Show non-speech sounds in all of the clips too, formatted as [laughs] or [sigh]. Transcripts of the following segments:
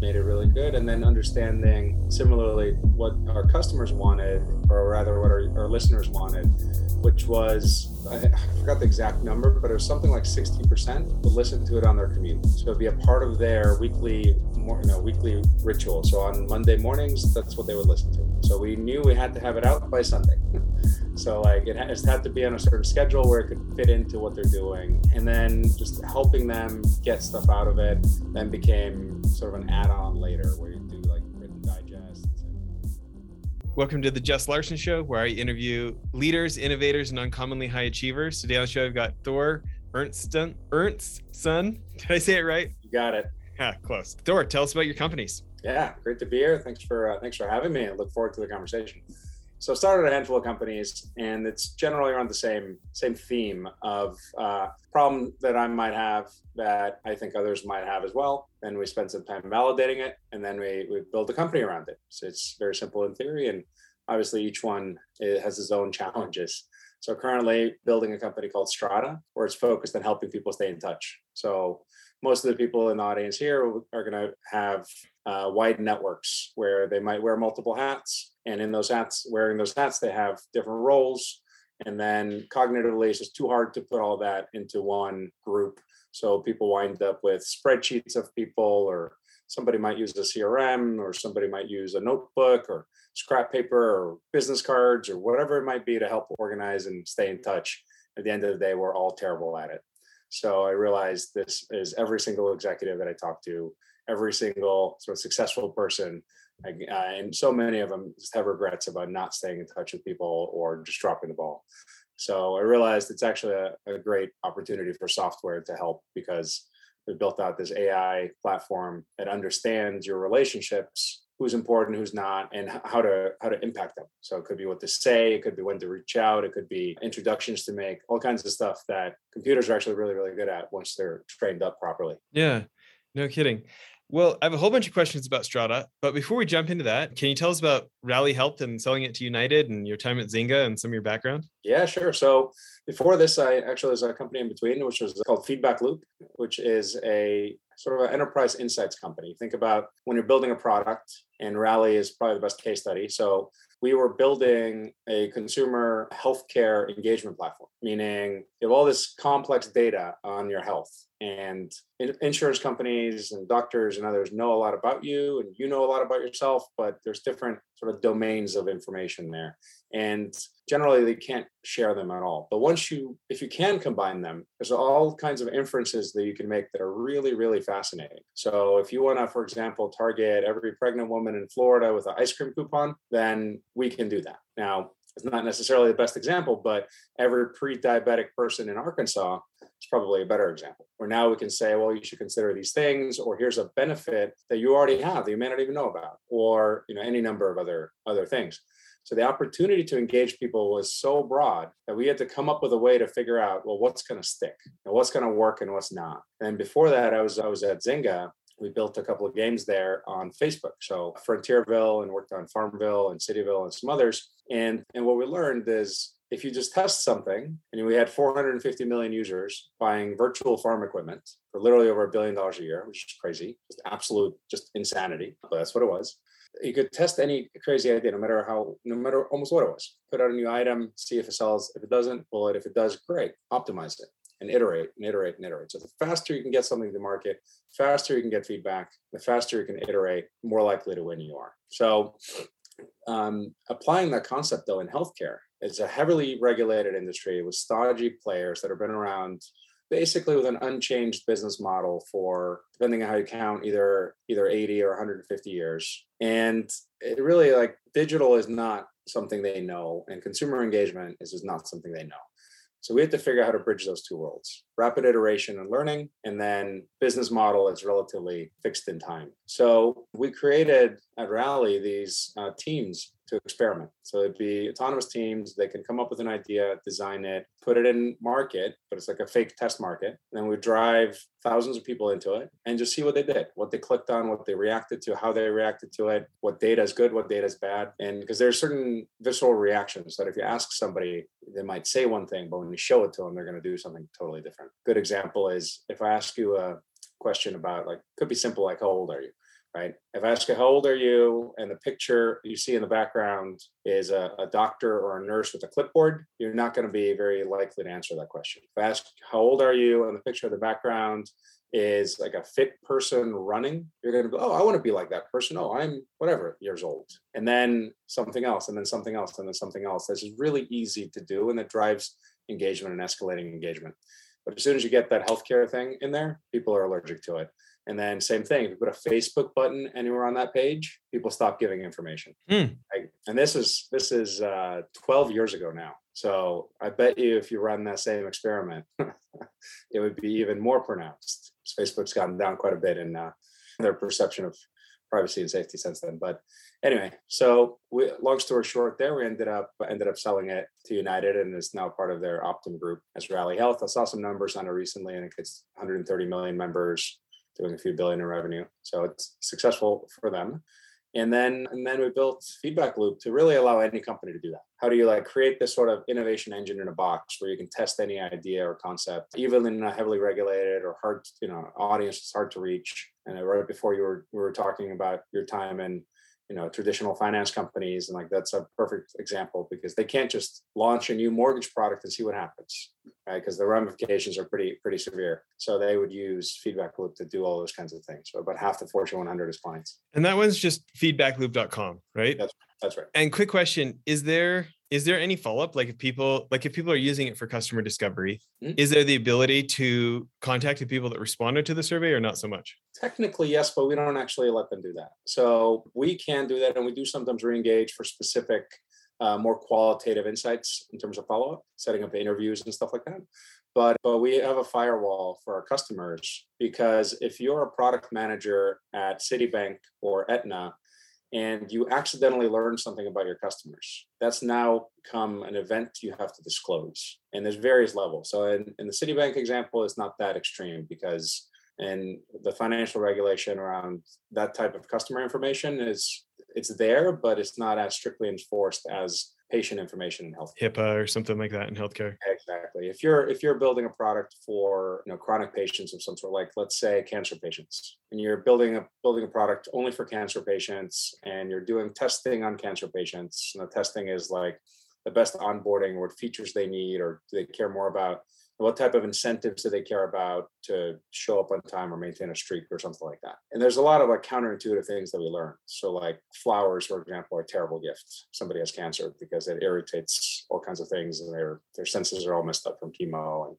made it really good. And then understanding similarly what our customers wanted, or rather what our, our listeners wanted, which was, I, forgot the exact number, but it was something like 60% would listen to it on their commute. So it'd be a part of their weekly, you know, weekly ritual. So on Monday mornings, that's what they would listen to. So we knew we had to have it out by Sunday. So like it has had to be on a certain schedule where it could fit into what they're doing, and then just helping them get stuff out of it then became sort of an add-on later where you do like written digests. Welcome to the Jess Larson Show, where I interview leaders, innovators, and uncommonly high achievers. Today on the show, I've got Thor Ernstsson. Ernstsson. Did I say it right? You got it. Yeah, close. Thor, tell us about your companies. Yeah, great to be here. Thanks for uh, thanks for having me. I look forward to the conversation. So started a handful of companies, and it's generally around the same same theme of uh, problem that I might have that I think others might have as well. And we spend some time validating it, and then we we build a company around it. So it's very simple in theory, and obviously each one has its own challenges. So currently building a company called Strata, where it's focused on helping people stay in touch. So most of the people in the audience here are going to have uh, wide networks where they might wear multiple hats and in those hats wearing those hats they have different roles. And then cognitively it's just too hard to put all that into one group. So people wind up with spreadsheets of people or somebody might use a crm or somebody might use a notebook or scrap paper or business cards or whatever it might be to help organize and stay in touch. At the end of the day we're all terrible at it so i realized this is every single executive that i talk to every single sort of successful person uh, and so many of them just have regrets about not staying in touch with people or just dropping the ball. So i realized it's actually a, a great opportunity for software to help because we built out this ai platform that understands your relationships who's important who's not and how to how to impact them so it could be what to say it could be when to reach out it could be introductions to make all kinds of stuff that computers are actually really really good at once they're trained up properly yeah no kidding well, I have a whole bunch of questions about Strata, but before we jump into that, can you tell us about Rally Health and selling it to United and your time at Zynga and some of your background? Yeah, sure. So before this, I actually was a company in between, which was called Feedback Loop, which is a sort of an enterprise insights company. Think about when you're building a product, and Rally is probably the best case study. So we were building a consumer healthcare engagement platform, meaning you have all this complex data on your health and insurance companies and doctors and others know a lot about you and you know a lot about yourself but there's different sort of domains of information there and generally they can't share them at all. But once you if you can combine them there's all kinds of inferences that you can make that are really really fascinating. So if you want to for example target every pregnant woman in florida with an ice cream coupon then we can do that. Now it's not necessarily the best example but every pre-diabetic person in arkansas is probably a better example where now we can say well you should consider these things or here's a benefit that you already have that you may not even know about or you know any number of other other things so the opportunity to engage people was so broad that we had to come up with a way to figure out well what's going to stick and what's going to work and what's not and before that i was i was at zynga we built a couple of games there on Facebook. So Frontierville and worked on Farmville and Cityville and some others. And and what we learned is if you just test something, and we had 450 million users buying virtual farm equipment for literally over a billion dollars a year, which is crazy, just absolute, just insanity. But that's what it was. You could test any crazy idea, no matter how, no matter almost what it was. Put out a new item, see if it sells. If it doesn't, pull it. If it does, great. Optimize it and iterate and iterate and iterate. So the faster you can get something to market, faster you can get feedback, the faster you can iterate, more likely to win you are. So um, applying that concept though in healthcare, it's a heavily regulated industry with stodgy players that have been around basically with an unchanged business model for depending on how you count either either 80 or 150 years and it really like digital is not something they know and consumer engagement is just not something they know so we had to figure out how to bridge those two worlds rapid iteration and learning, and then business model is relatively fixed in time. So we created at Rally these uh, teams to experiment. So it'd be autonomous teams. They can come up with an idea, design it, put it in market, but it's like a fake test market. And then we drive thousands of people into it and just see what they did, what they clicked on, what they reacted to, how they reacted to it, what data is good, what data is bad. And because there's certain visceral reactions that if you ask somebody, they might say one thing, but when you show it to them, they're going to do something totally different. Good example is if I ask you a question about like could be simple like how old are you? Right? If I ask you, how old are you? And the picture you see in the background is a, a doctor or a nurse with a clipboard, you're not going to be very likely to answer that question. If I ask, how old are you? And the picture of the background is like a fit person running, you're going to go, oh, I want to be like that person. Oh, I'm whatever years old. And then something else, and then something else, and then something else. This is really easy to do, and it drives engagement and escalating engagement. But as soon as you get that healthcare thing in there, people are allergic to it. And then same thing, if you put a Facebook button anywhere on that page, people stop giving information. Mm. Right? And this is this is uh, 12 years ago now. So I bet you if you run that same experiment, [laughs] it would be even more pronounced. Facebook's gotten down quite a bit in uh, their perception of privacy and safety since then. But anyway, so we, long story short, there we ended up ended up selling it to United, and it's now part of their Optum group as Rally Health. I saw some numbers on it recently, and it gets 130 million members, doing a few billion in revenue. So it's successful for them. And then and then we built Feedback Loop to really allow any company to do that. How do you like create this sort of innovation engine in a box where you can test any idea or concept, even in a heavily regulated or hard, you know, audience it's hard to reach. And right before you were we were talking about your time in you know traditional finance companies and like that's a perfect example because they can't just launch a new mortgage product and see what happens right? Because the ramifications are pretty pretty severe. So they would use feedback loop to do all those kinds of things. So about half the fortune 100 is clients. And that one's just feedbackloop.com right? That's, that's right. And quick question is there is there any follow-up? Like if people like if people are using it for customer discovery mm-hmm. is there the ability to contact the people that responded to the survey or not so much? Technically yes but we don't actually let them do that. So we can do that and we do sometimes re-engage for specific uh, more qualitative insights in terms of follow-up setting up interviews and stuff like that. But but we have a firewall for our customers because if you're a product manager at citibank or aetna and you accidentally learn something about your customers that's now become an event you have to disclose. And there's various levels. So in, in the citibank example it's not that extreme because and the financial regulation around that type of customer information is it's there but it's not as strictly enforced as patient information in health HIPAA or something like that in healthcare. Exactly. If you're if you're building a product for you know chronic patients of some sort, like let's say cancer patients, and you're building a building a product only for cancer patients, and you're doing testing on cancer patients, and the testing is like the best onboarding, what features they need, or do they care more about what type of incentives do they care about to show up on time or maintain a streak or something like that? And there's a lot of like counterintuitive things that we learn. So like flowers for example are terrible gifts. Somebody has cancer because it irritates all kinds of things and their their senses are all messed up from chemo and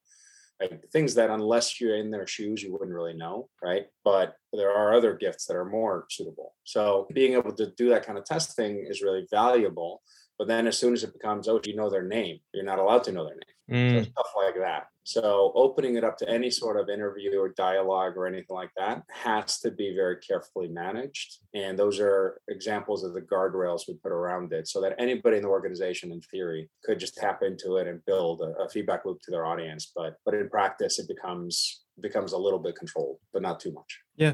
like things that unless you're in their shoes you wouldn't really know right? But there are other gifts that are more suitable. So being able to do that kind of testing is really valuable but then as soon as it becomes, oh, you know their name, you're not allowed to know their name. Mm. So stuff like that. So opening it up to any sort of interview or dialogue or anything like that has to be very carefully managed. And those are examples of the guardrails we put around it so that anybody in the organization in theory could just tap into it and build a, a feedback loop to their audience. But but in practice, it becomes becomes a little bit controlled, but not too much. Yeah.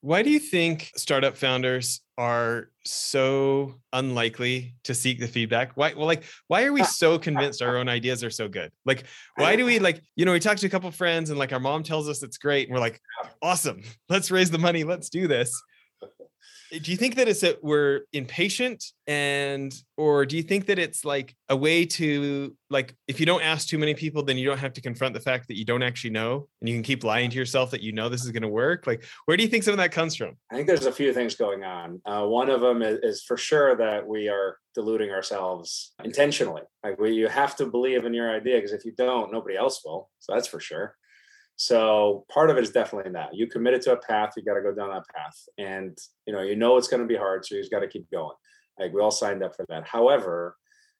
Why do you think startup founders are so unlikely to seek the feedback? Why well like why are we ah. so convinced our own ideas are so good? Like why do we [laughs] like, you know, we talk to a couple friends and like our mom tells us it's great and we're like, awesome. Let's raise the money, let's do this do you think that it's that we're impatient and or do you think that it's like a way to like if you don't ask too many people then you don't have to confront the fact that you don't actually know and you can keep lying to yourself that you know this is going to work? Like where do you think some of that comes from? I think there's a few things going on. Uh, one of them is, is, for sure that we are deluding ourselves intentionally. Like we, you have to believe in your idea because if you don't nobody else will. So that's for sure so part of it is definitely that you committed to a path, you got to go down that path, and you know you know it's going to be hard, so you just got to keep going. Like we all signed up for that. However,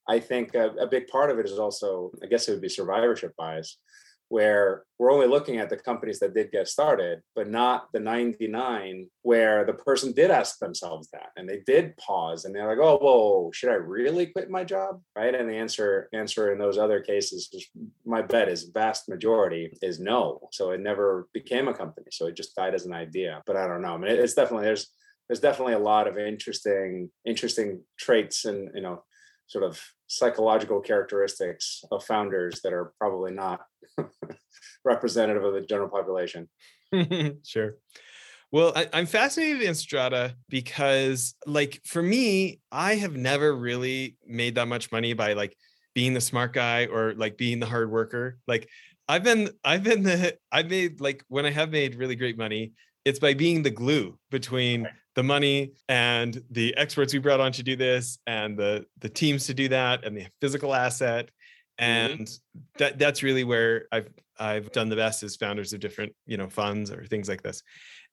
I think a, a big part of it is also, I guess it would be survivorship bias where we're only looking at the companies that did get started, but not the 99 where the person did ask themselves that and they did pause and they're like, oh, whoa, should I really quit my job? Right. And the answer answer in those other cases, my bet is vast majority is no. So it never became a company. So it just died as an idea. But I don't know. I mean, it's definitely there's there's definitely a lot of interesting interesting traits and you know sort of psychological characteristics of founders that are probably not [laughs] representative of the general population. [laughs] sure. Well, I, I'm fascinated in Strata because, like, for me, I have never really made that much money by like being the smart guy or like being the hard worker. Like, I've been, I've been the, [laughs] I've made like when I have made really great money, it's by being the glue between the money and the experts we brought on to do this and the the teams to do that and the physical asset mm-hmm. and mm-hmm. that that's really where I've I've done the best as founders of different you know funds or things like this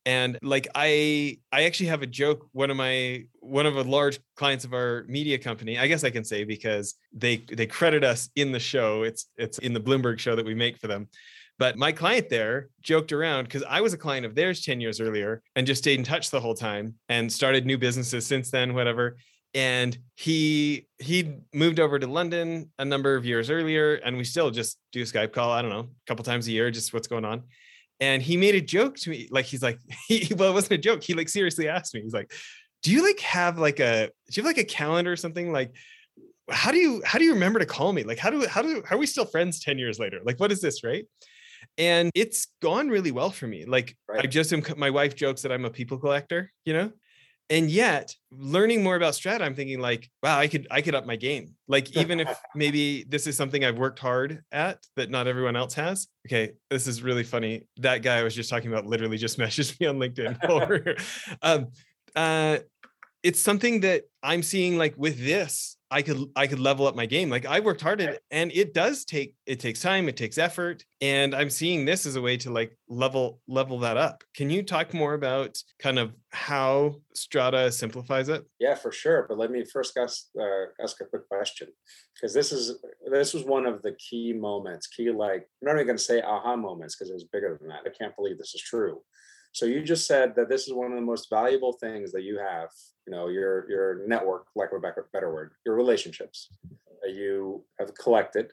and like i i actually have a joke one of my one of a large clients of our media company i guess i can say because they they credit us in the show it's it's in the bloomberg show that we make for them but my client there joked around because I was a client of theirs 10 years earlier and just stayed in touch the whole time and started new businesses since then, whatever. And he he moved over to London a number of years earlier, and we still just do Skype call. I don't know, a couple times a year, just what's going on. And he made a joke to me, like he's like, [laughs] he, well, it wasn't a joke. He like seriously asked me, he's like, "Do you like have like a do you have like a calendar or something like?" how do you how do you remember to call me like how do how do how are we still friends 10 years later like what is this right and it's gone really well for me like right. i just am my wife jokes that i'm a people collector you know and yet learning more about strata i'm thinking like wow i could i could up my game like even if [laughs] maybe this is something i've worked hard at that not everyone else has okay this is really funny that guy i was just talking about literally just [laughs] messaged me on linkedin [laughs] um, uh, it's something that i'm seeing like with this I could I could level up my game. Like I worked hard at it and it does take it takes time, it takes effort. And I'm seeing this as a way to like level level that up. Can you talk more about kind of how Strata simplifies it? Yeah, for sure. But let me first ask uh, ask a quick question. Because this is this was one of the key moments, key like I'm not even gonna say aha moments because it was bigger than that. I can't believe this is true. So you just said that this is one of the most valuable things that you have you know your your network like a better word your relationships that you have collected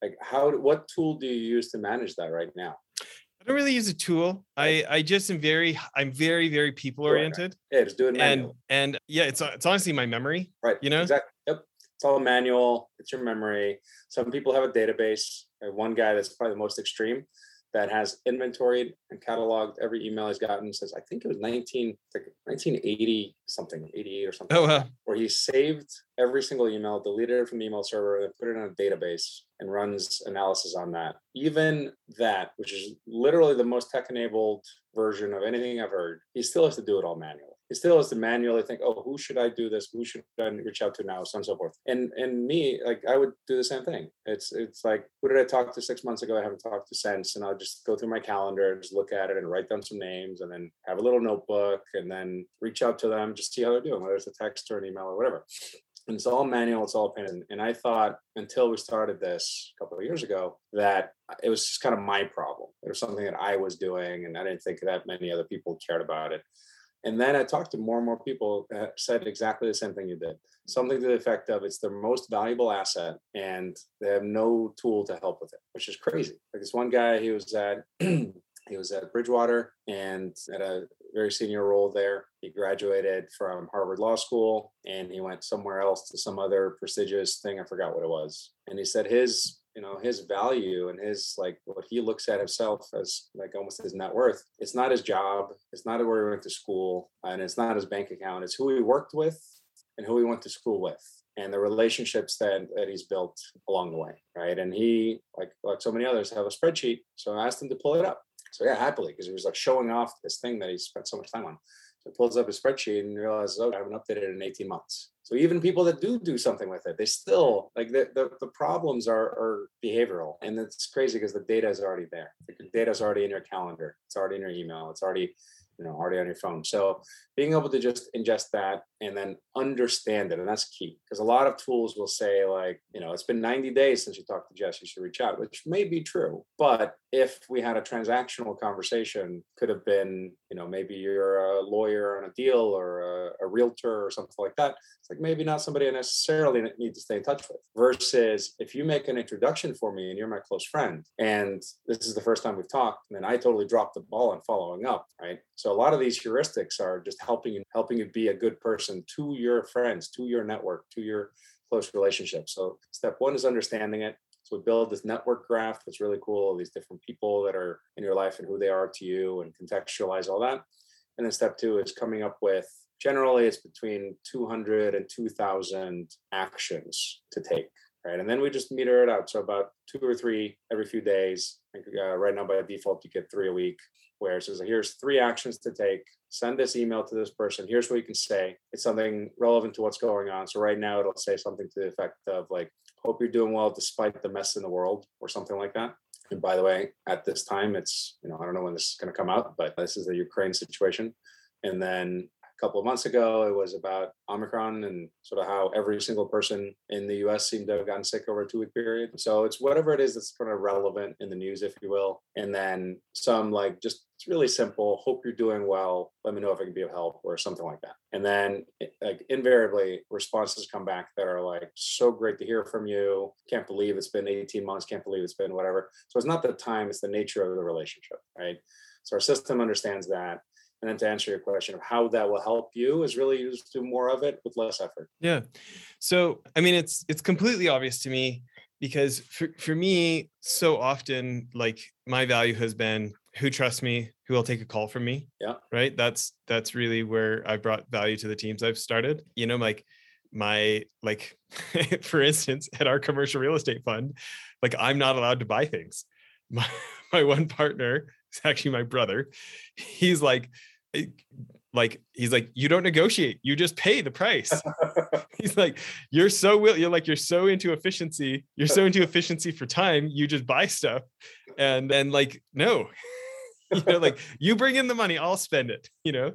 like how what tool do you use to manage that right now I don't really use a tool. I I just am very I'm very very people oriented. Yeah, just do it manually. And and yeah, it's it's honestly my memory. Right. You know. Exactly. Yep. It's all manual. It's your memory. Some people have a database. One guy that's probably the most extreme that has inventoried and cataloged every email he's gotten says I think it was 19 like 1980 something 88 or something. Oh, wow. where he saved every single email deleted it from the email server and put it in a database and runs analysis on that. Even that which is literally the most tech enabled version of anything I've heard he still has to do it all manually it still has to manually think, oh, who should I do this? Who should I reach out to now? So on and so forth. And and me, like I would do the same thing. It's it's like, who did I talk to six months ago? I haven't talked to since. And I'll just go through my calendar just look at it and write down some names and then have a little notebook and then reach out to them, just see how they're doing, whether it's a text or an email or whatever. And it's all manual, it's all pen. And I thought until we started this a couple of years ago that it was just kind of my problem. It was something that I was doing, and I didn't think that many other people cared about it. And then I talked to more and more people that said exactly the same thing you did. Something to the effect of it's their most valuable asset and they have no tool to help with it, which is crazy. Like this one guy, he was at [clears throat] he was at Bridgewater and at a very senior role there. He graduated from Harvard Law School and he went somewhere else to some other prestigious thing. I forgot what it was. And he said his you know his value and his like what he looks at himself as like almost his net worth it's not his job it's not where he went to school and it's not his bank account it's who he worked with and who he went to school with and the relationships that, that he's built along the way right? And he like like so many others have a spreadsheet so i asked him to pull it up. So yeah happily because he was like showing off this thing that he spent so much time on so pulls up a spreadsheet and realizes oh i haven't updated it in 18 months so even people that do do something with it, they still like the, the, the problems are, are behavioral. And it's crazy because the data is already there. The data is already in your calendar. It's already in your email. It's already you know already on your phone so being able to just ingest that and then understand it and that's key because a lot of tools will say like you know it's been 90 days since you talked to jess you should reach out which may be true but if we had a transactional conversation could have been you know maybe you're a lawyer on a deal or a, a realtor or something like that it's like maybe not somebody i necessarily need to stay in touch with versus if you make an introduction for me and you're my close friend and this is the first time we've talked and then i totally dropped the ball on following up right so a lot of these heuristics are just helping you helping you be a good person to your friends, to your network, to your close relationships. So step one is understanding it. So we build this network graph that's really cool, all these different people that are in your life and who they are to you and contextualize all that. And then step two is coming up with generally it's between 200 and 2000 actions to take right? And then we just meter it out. So about two or three every few days uh, right now by default you get three a week where it says here's three actions to take. Send this email to this person. Here's what you can say. It's something relevant to what's going on. So right now it'll say something to the effect of like hope you're doing well despite the mess in the world or something like that and by the way at this time it's you know i don't know when this is going to come out but this is the ukraine situation and then a couple of months ago. It was about Omicron and sort of how every single person in the US seemed to have gotten sick over a two week period. So it's whatever it is that's kind of relevant in the news, if you will. And then some like just it's really simple. Hope you're doing well. Let me know if I can be of help or something like that. And then eh, like invariably responses come back that are like, so great to hear from you. Can't believe it's been 18 months. Can't believe it's been whatever. So it's not the time, it's the nature of the relationship, right? So our system understands that and then to answer your question of how that will help you is really just do more of it with less effort yeah so i mean it's it's completely obvious to me because for, for me so often like my value has been who trusts me who will take a call from me yeah. right? That's that's really where i brought value to the teams i've started. You know like my like [laughs] for instance at our commercial real estate fund like i'm not allowed to buy things. [laughs] My my one partner is actually my brother he's like like he's like you don't negotiate you just pay the price. [laughs] [laughs] He's like you're so will you're like you're so into efficiency you're so into efficiency for time you just buy stuff. And then like no. [laughs] You know like you bring in the money i'll spend it you know?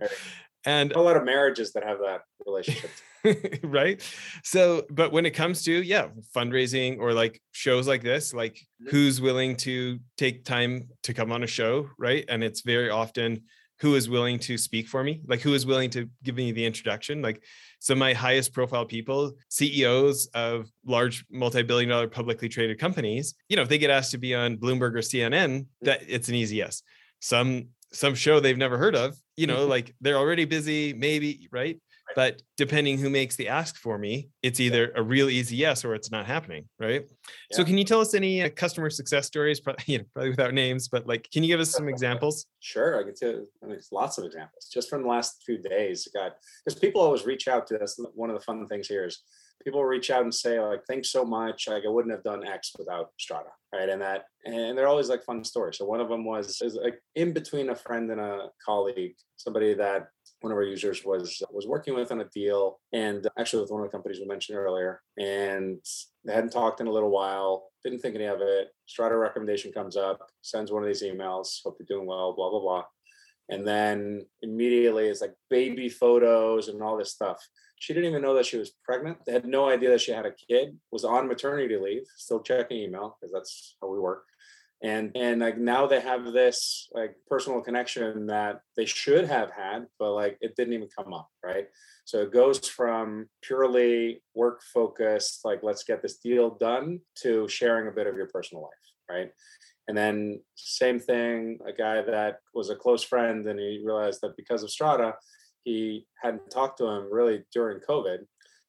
And a lot of marriages that have that relationship. Right? So but when it comes to yeah fundraising or like shows like this like mm-hmm. who's willing to take time to come on a show right? And it's very often who is willing to speak for me like who is willing to give me the introduction like some of my highest profile people ceos of large multi-billion dollar publicly traded companies you know if they get asked to be on bloomberg or cnn mm. that it's an easy yes. Some some show they've never heard of you know mm-hmm. like they're already busy maybe right but depending who makes the ask for me it's either a real easy yes or it's not happening right? Yeah. so can you tell us any uh, customer success stories? Probably, [laughs] you know, probably without names but like can you give us some examples? Sure i can tell I mean, lots of examples. Just from the last few days got because people always reach out to us one of the fun things here is people reach out and say like thanks so much like i wouldn't have done x without strata right? And that and they're always like fun stories. So one of them was is like in between a friend and a colleague somebody that one of our users was was working with on a deal and actually with one of the companies we mentioned earlier and they hadn't talked in a little while didn't think any of it. Strata recommendation comes up sends one of these emails hope you're doing well blah blah blah. And then immediately it's like baby photos and all this stuff. She didn't even know that she was pregnant. They had no idea that she had a kid was on maternity leave still checking email because that's how we work and and like now they have this like personal connection that they should have had but like it didn't even come up right? So it goes from purely work focused like let's get this deal done to sharing a bit of your personal life right? And then same thing a guy that was a close friend and he realized that because of strata he hadn't talked to him really during covid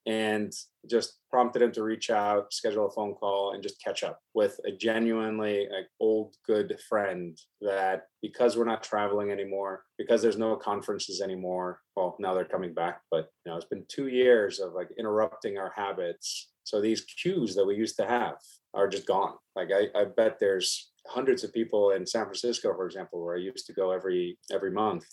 and just prompted him to reach out, schedule a phone call, and just catch up with a genuinely like old good friend that because we're not traveling anymore, because there's no conferences anymore. Well, now they're coming back, but you know, it's been two years of like interrupting our habits. So these cues that we used to have are just gone. Like I, I bet there's hundreds of people in San Francisco, for example, where I used to go every every month.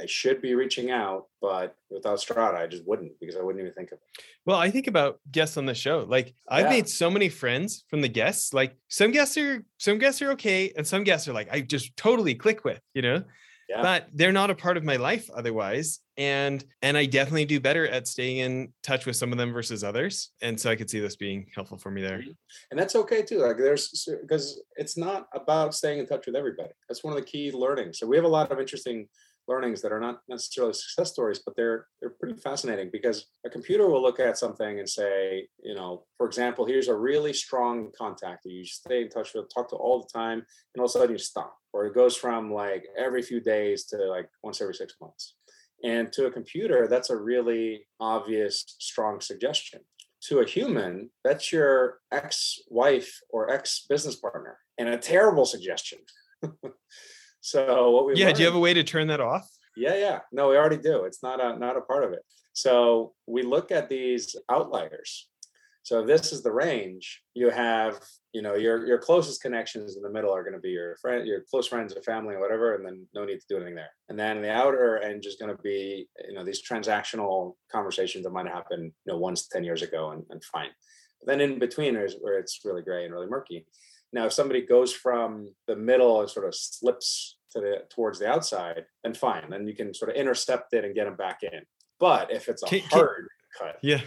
I should be reaching out, but without Strata, I just wouldn't because I wouldn't even think of it. Well, I think about guests on the show. Like I've yeah. made so many friends from the guests. Like some guests are some guests are okay, and some guests are like I just totally click with, you know. Yeah. But they're not a part of my life otherwise, and and I definitely do better at staying in touch with some of them versus others. And so I could see this being helpful for me there. Mm-hmm. And that's okay too. Like there's because it's not about staying in touch with everybody. That's one of the key learnings. So we have a lot of interesting learnings that are not necessarily success stories, but they're they're pretty fascinating because a computer will look at something and say, you know, for example, here's a really strong contact that you stay in touch with, talk to all the time, and all of a sudden you stop. Or it goes from like every few days to like once every six months. And to a computer, that's a really obvious, strong suggestion. To a human, that's your ex wife or ex business partner, and a terrible suggestion. [laughs] So what we yeah, learned, do you have a way to turn that off? Yeah, yeah. No, we already do. It's not a not a part of it. So we look at these outliers. So this is the range, you have, you know, your your closest connections in the middle are going to be your friend, your close friends or family or whatever, and then no need to do anything there. And then the outer end is going to be, you know, these transactional conversations that might happen, you know, once 10 years ago and, and fine. But then in between is where it's really gray and really murky. Now, if somebody goes from the middle and sort of slips to the towards the outside, then fine. Then you can sort of intercept it and get them back in. But if it's a Can- can- hard cut, Yeah.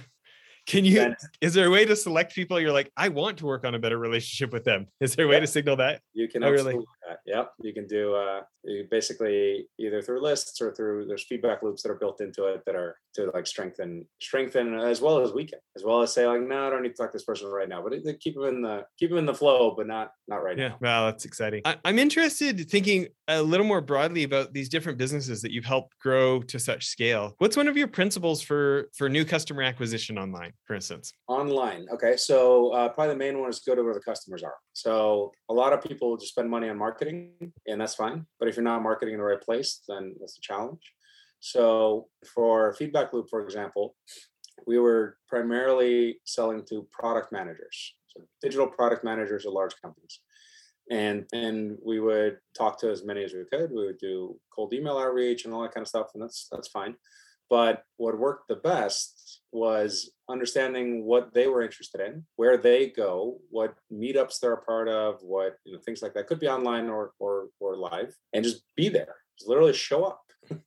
Can you? then Is there a way to select people? You're like, I want to work on a better relationship with them. Is there a way Yep. to signal that? you can Oh, really? absolutely that. Yep. You can do uh you basically either through lists or through there's feedback loops that are built into it that are to like strengthen strengthen as well as weaken, as well as say like, no, I don't need to talk to this person right now. But it, keep them in the keep them in the flow, but not not right Yeah. now. Wow, that's exciting. I, I'm interested thinking a little more broadly about these different businesses that you've helped grow to such scale. What's one of your principles for for new customer acquisition online, for instance? Online. Okay. So uh, probably the main one is go to where the customers are. So a lot of people just spend money on marketing and that's fine. But if you're not marketing in the right place, then that's a challenge. So for Feedback Loop, for example, we were primarily selling to product managers, so digital product managers of large companies. And and we would talk to as many as we could. We would do cold email outreach and all that kind of stuff, and that's that's fine. But what worked the best was understanding what they were interested in, where they go, what meetups they're a part of, what you know, things like that. Could be online or or or live, and just be there. Just literally show up. [laughs]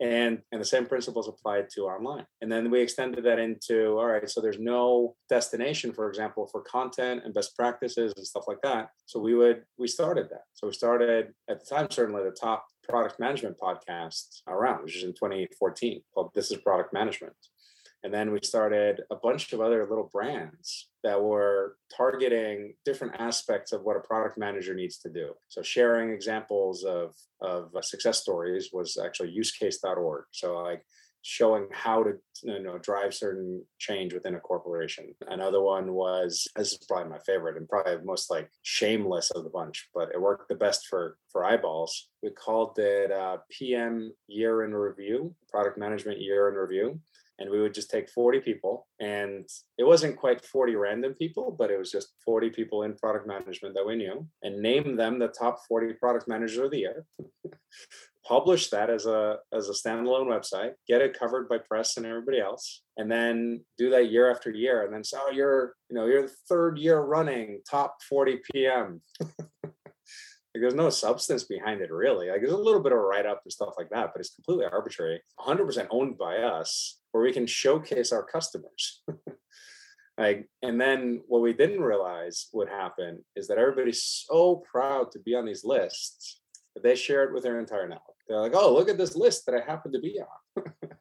and and the same principles applied to online. And then we extended that into all right. So there's no destination, for example, for content and best practices and stuff like that. So we would we started that. So we started at the time certainly the top product management podcast around, which is in 2014, called This is Product Management. And then we started a bunch of other little brands that were targeting different aspects of what a product manager needs to do. So sharing examples of, of uh, success stories was actually usecase.org. So like showing how to you know drive certain change within a corporation. Another one was this is probably my favorite and probably most like shameless of the bunch, but it worked the best for for eyeballs. We called it uh, PM Year in Review, Product Management Year in Review and we would just take 40 people and it wasn't quite 40 random people but it was just 40 people in product management that we knew and name them the top 40 product managers of the year. [laughs] Publish that as a as a standalone website get it covered by press and everybody else and then do that year after year and then say oh you're you know you're the third year running top 40 pm [laughs] like there's no substance behind it really. Like there's a little bit of write-up and stuff like that but it's completely arbitrary 100% owned by us where we can showcase our customers. [laughs] Like and then what we didn't realize would happen is that everybody's so proud to be on these lists that they share it with their entire network. They're like oh look at this list that i happen to be on [laughs]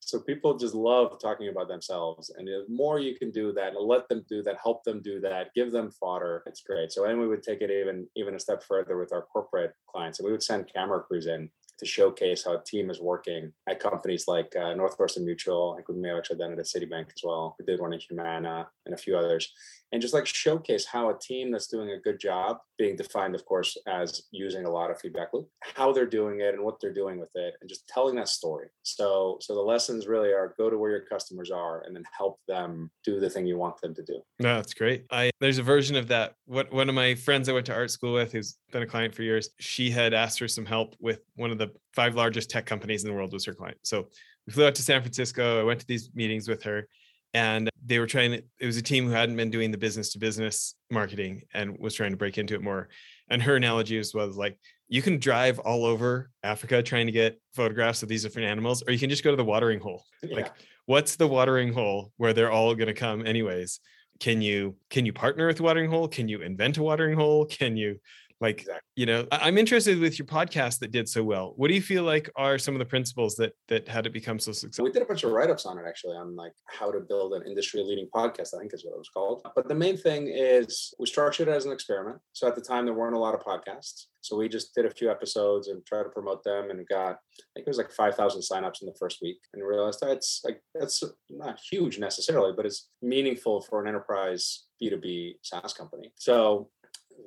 so people just love talking about themselves and the more you can do that let them do that help them do that give them fodder it's great so then we would take it even even a step further with our corporate clients and we would send camera crews in to showcase how a team is working at companies like uh, Northwestern Mutual. I think we may have actually done it at Citibank as well. We did one at Humana and a few others. And just like showcase how a team that's doing a good job, being defined, of course, as using a lot of feedback loop, how they're doing it and what they're doing with it, and just telling that story. So, so the lessons really are go to where your customers are and then help them do the thing you want them to do. No, that's great. I there's a version of that. What one of my friends I went to art school with, who's been a client for years, she had asked for some help with one of the five largest tech companies in the world was her client. So we flew out to San Francisco. I went to these meetings with her, and they were trying. To, it was a team who hadn't been doing the business to business marketing and was trying to break into it more. And her analogy was, was like, you can drive all over Africa trying to get photographs of these different animals, or you can just go to the watering hole. Yeah. Like, what's the watering hole where they're all going to come anyways? Can you can you partner with the watering hole? Can you invent a watering hole? Can you like Exactly. you know I- i'm interested with your podcast that did so well what do you feel like are some of the principles that that had it become so So successful we did a bunch of write-ups on it actually on like how to build an industry-leading podcast, I think is what it was called. But the main thing is we structured it as an experiment. So at the time there weren't a lot of podcasts. So we just did a few episodes and tried to promote them and got I think it was like 5,000 signups in the first week and realized that's like that's not huge necessarily, but it's meaningful for an enterprise B2B SaaS company. So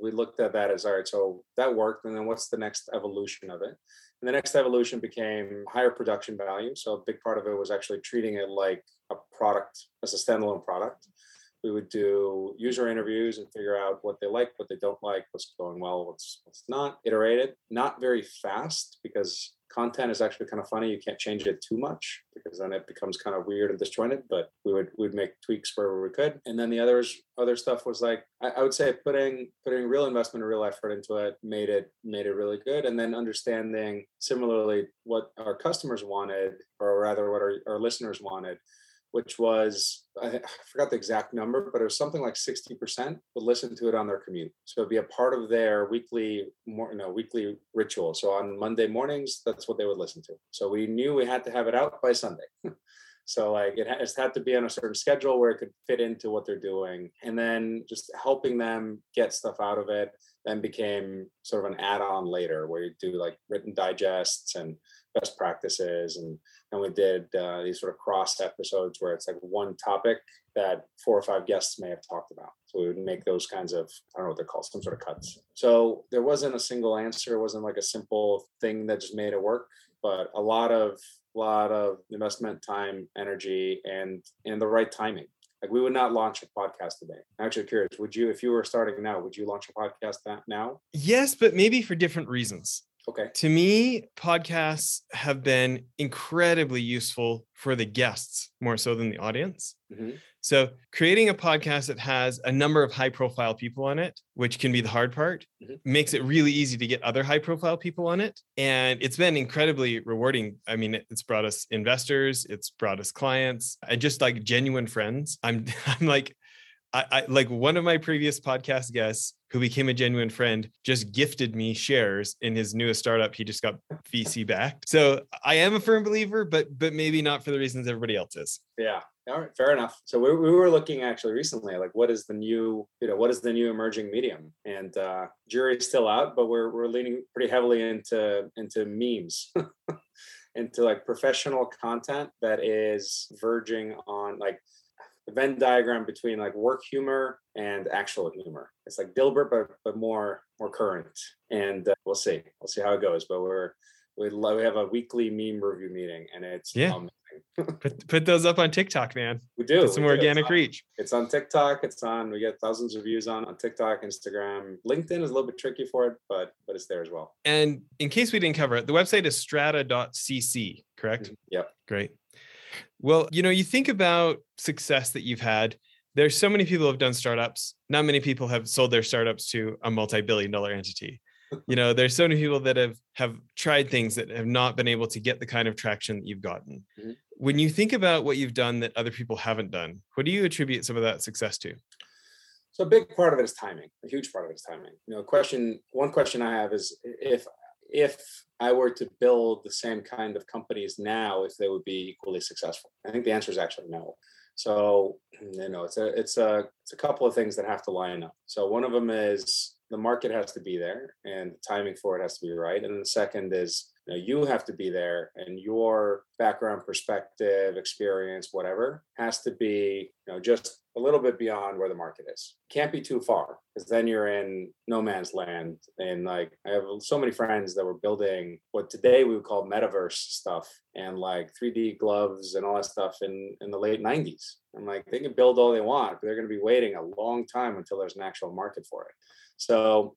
we looked at that as all right, so that worked. And then what's the next evolution of it? And the next evolution became higher production value. So a big part of it was actually treating it like a product as a standalone product. We would do user interviews and figure out what they like, what they don't like, what's going well, what's what's not. Iterated, not very fast because content is actually kind of funny. You can't change it too much because then it becomes kind of weird and disjointed. But we would we'd make tweaks wherever we could. And then the others other stuff was like I, I would say putting putting real investment and real effort into it made it made it really good. And then understanding similarly what our customers wanted, or rather what our, our listeners wanted which was I, forgot the exact number, but it was something like 60% would listen to it on their commute. So it'd be a part of their weekly, more, you know, weekly ritual. So on Monday mornings, that's what they would listen to. So we knew we had to have it out by Sunday. [laughs] so like it has had to be on a certain schedule where it could fit into what they're doing, and then just helping them get stuff out of it. Then became sort of an add-on later, where you do like written digests and best practices and and we did uh, these sort of cross episodes where it's like one topic that four or five guests may have talked about so we would make those kinds of i don't know what they're called some sort of cuts so there wasn't a single answer it wasn't like a simple thing that just made it work but a lot of lot of investment time energy and and the right timing like we would not launch a podcast today. I'm actually curious, would you, if you were starting now, would you launch a podcast that now? Yes, but maybe for different reasons. Okay. To me, podcasts have been incredibly useful for the guests more so than the audience. Mm-hmm. So, creating a podcast that has a number of high profile people on it, which can be the hard part, mm-hmm. makes it really easy to get other high profile people on it. And it's been incredibly rewarding. I mean, it's brought us investors, it's brought us clients, and just like genuine friends. I'm, [laughs] I'm like, I, I like one of my previous podcast guests who became a genuine friend just gifted me shares in his newest startup. He just got vc backed so i am a firm believer but but maybe not for the reasons everybody else is. Yeah. All right. Fair enough. So we, we were looking actually recently like what is the new you know what is the new emerging medium? And uh jury's still out but we're we're leaning pretty heavily into into memes [laughs] into like professional content that is verging on like Venn diagram between like work humor and actual humor. It's like Dilbert, but but more more current. And uh, we'll see. We'll see how it goes. But we're we love, we have a weekly meme review meeting, and it's yeah. [laughs] put put those up on TikTok, man. We do Get some we organic it's on, reach. It's on TikTok. It's on. We get thousands of views on on TikTok, Instagram, LinkedIn is a little bit tricky for it, but but it's there as well. And in case we didn't cover it, the website is strata.cc, correct? Mm-hmm. Yep. Great. Well, you know, you think about success that you've had. There's so many people have done startups. Not many people have sold their startups to a multi-billion dollar entity. You know, there's so many people that have have tried things that have not been able to get the kind of traction that you've gotten. Mm-hmm. When you think about what you've done that other people haven't done, what do you attribute some of that success to? So a big part of it is timing. A huge part of it is timing. You know, a question one question I have is if if I were to build the same kind of companies now, if they would be equally successful? I think the answer is actually no. So you know, it's a it's a it's a couple of things that have to line up. So one of them is the market has to be there, and the timing for it has to be right. And the second is you, you have to be there, and your background, perspective, experience, whatever, has to be you know just a little bit beyond where the market is. Can't be too far because then you're in no man's land. And like I have so many friends that were building what today we would call metaverse stuff and like 3D gloves and all that stuff in in the late 90s. I'm like they can build all they want, but they're going to be waiting a long time until there's an actual market for it. So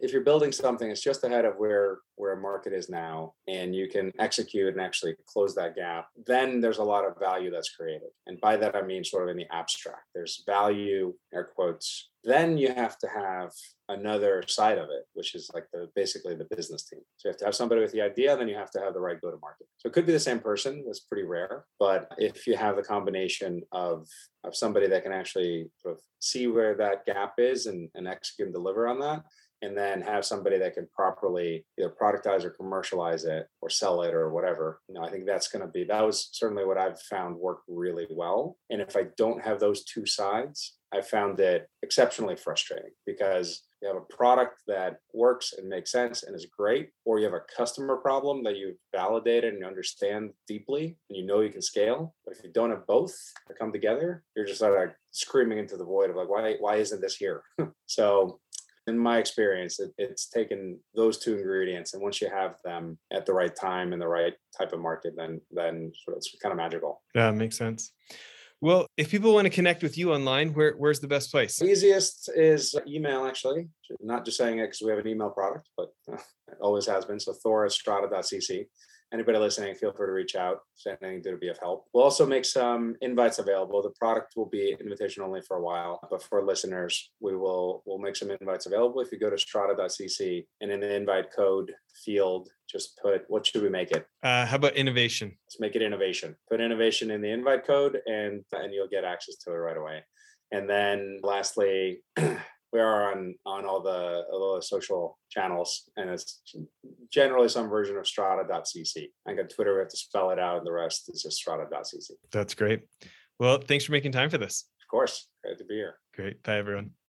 if you're building something, it's just ahead of where where a market is now, and you can execute and actually close that gap. Then there's a lot of value that's created, and by that I mean sort of in the abstract. There's value, air quotes. Then you have to have another side of it, which is like the basically the business team. So you have to have somebody with the idea, then you have to have the right go to market. So it could be the same person. That's pretty rare, but if you have the combination of of somebody that can actually sort of see where that gap is and, and execute and deliver on that and then have somebody that can properly either productize or commercialize it or sell it or whatever you know i think that's going to be that was certainly what i've found worked really well. And if i don't have those two sides i found it exceptionally frustrating because you have a product that works and makes sense and is great or you have a customer problem that you've validated and understand deeply and you know you can scale. But if you don't have both that come together you're just like screaming into the void of like why why isn't this here? [laughs] So in my experience, it, it's taken those two ingredients, and once you have them at the right time in the right type of market, then then it's kind of magical. Yeah, makes sense. Well, if people want to connect with you online, where, where's the best place? Easiest is email, actually. Not just saying it because we have an email product, but uh, [laughs] it always has been. So Thor at strata.cc anybody listening, feel free to reach out. If anything to be of help. We'll also make some invites available. The product will be invitation only for a while, but for listeners, we will we'll make some invites available. If you go to strata.cc and in the invite code field, just put what should we make it? Uh, how about innovation? Let's make it innovation. Put innovation in the invite code, and and you'll get access to it right away. And then lastly, [clears throat] we are on on all the all the social channels, and it's generally some version of strata.cc. I got Twitter, we have to spell it out, and the rest is just strata.cc. That's great. Well, thanks for making time for this. Of course, great to be here. Great. Bye, everyone.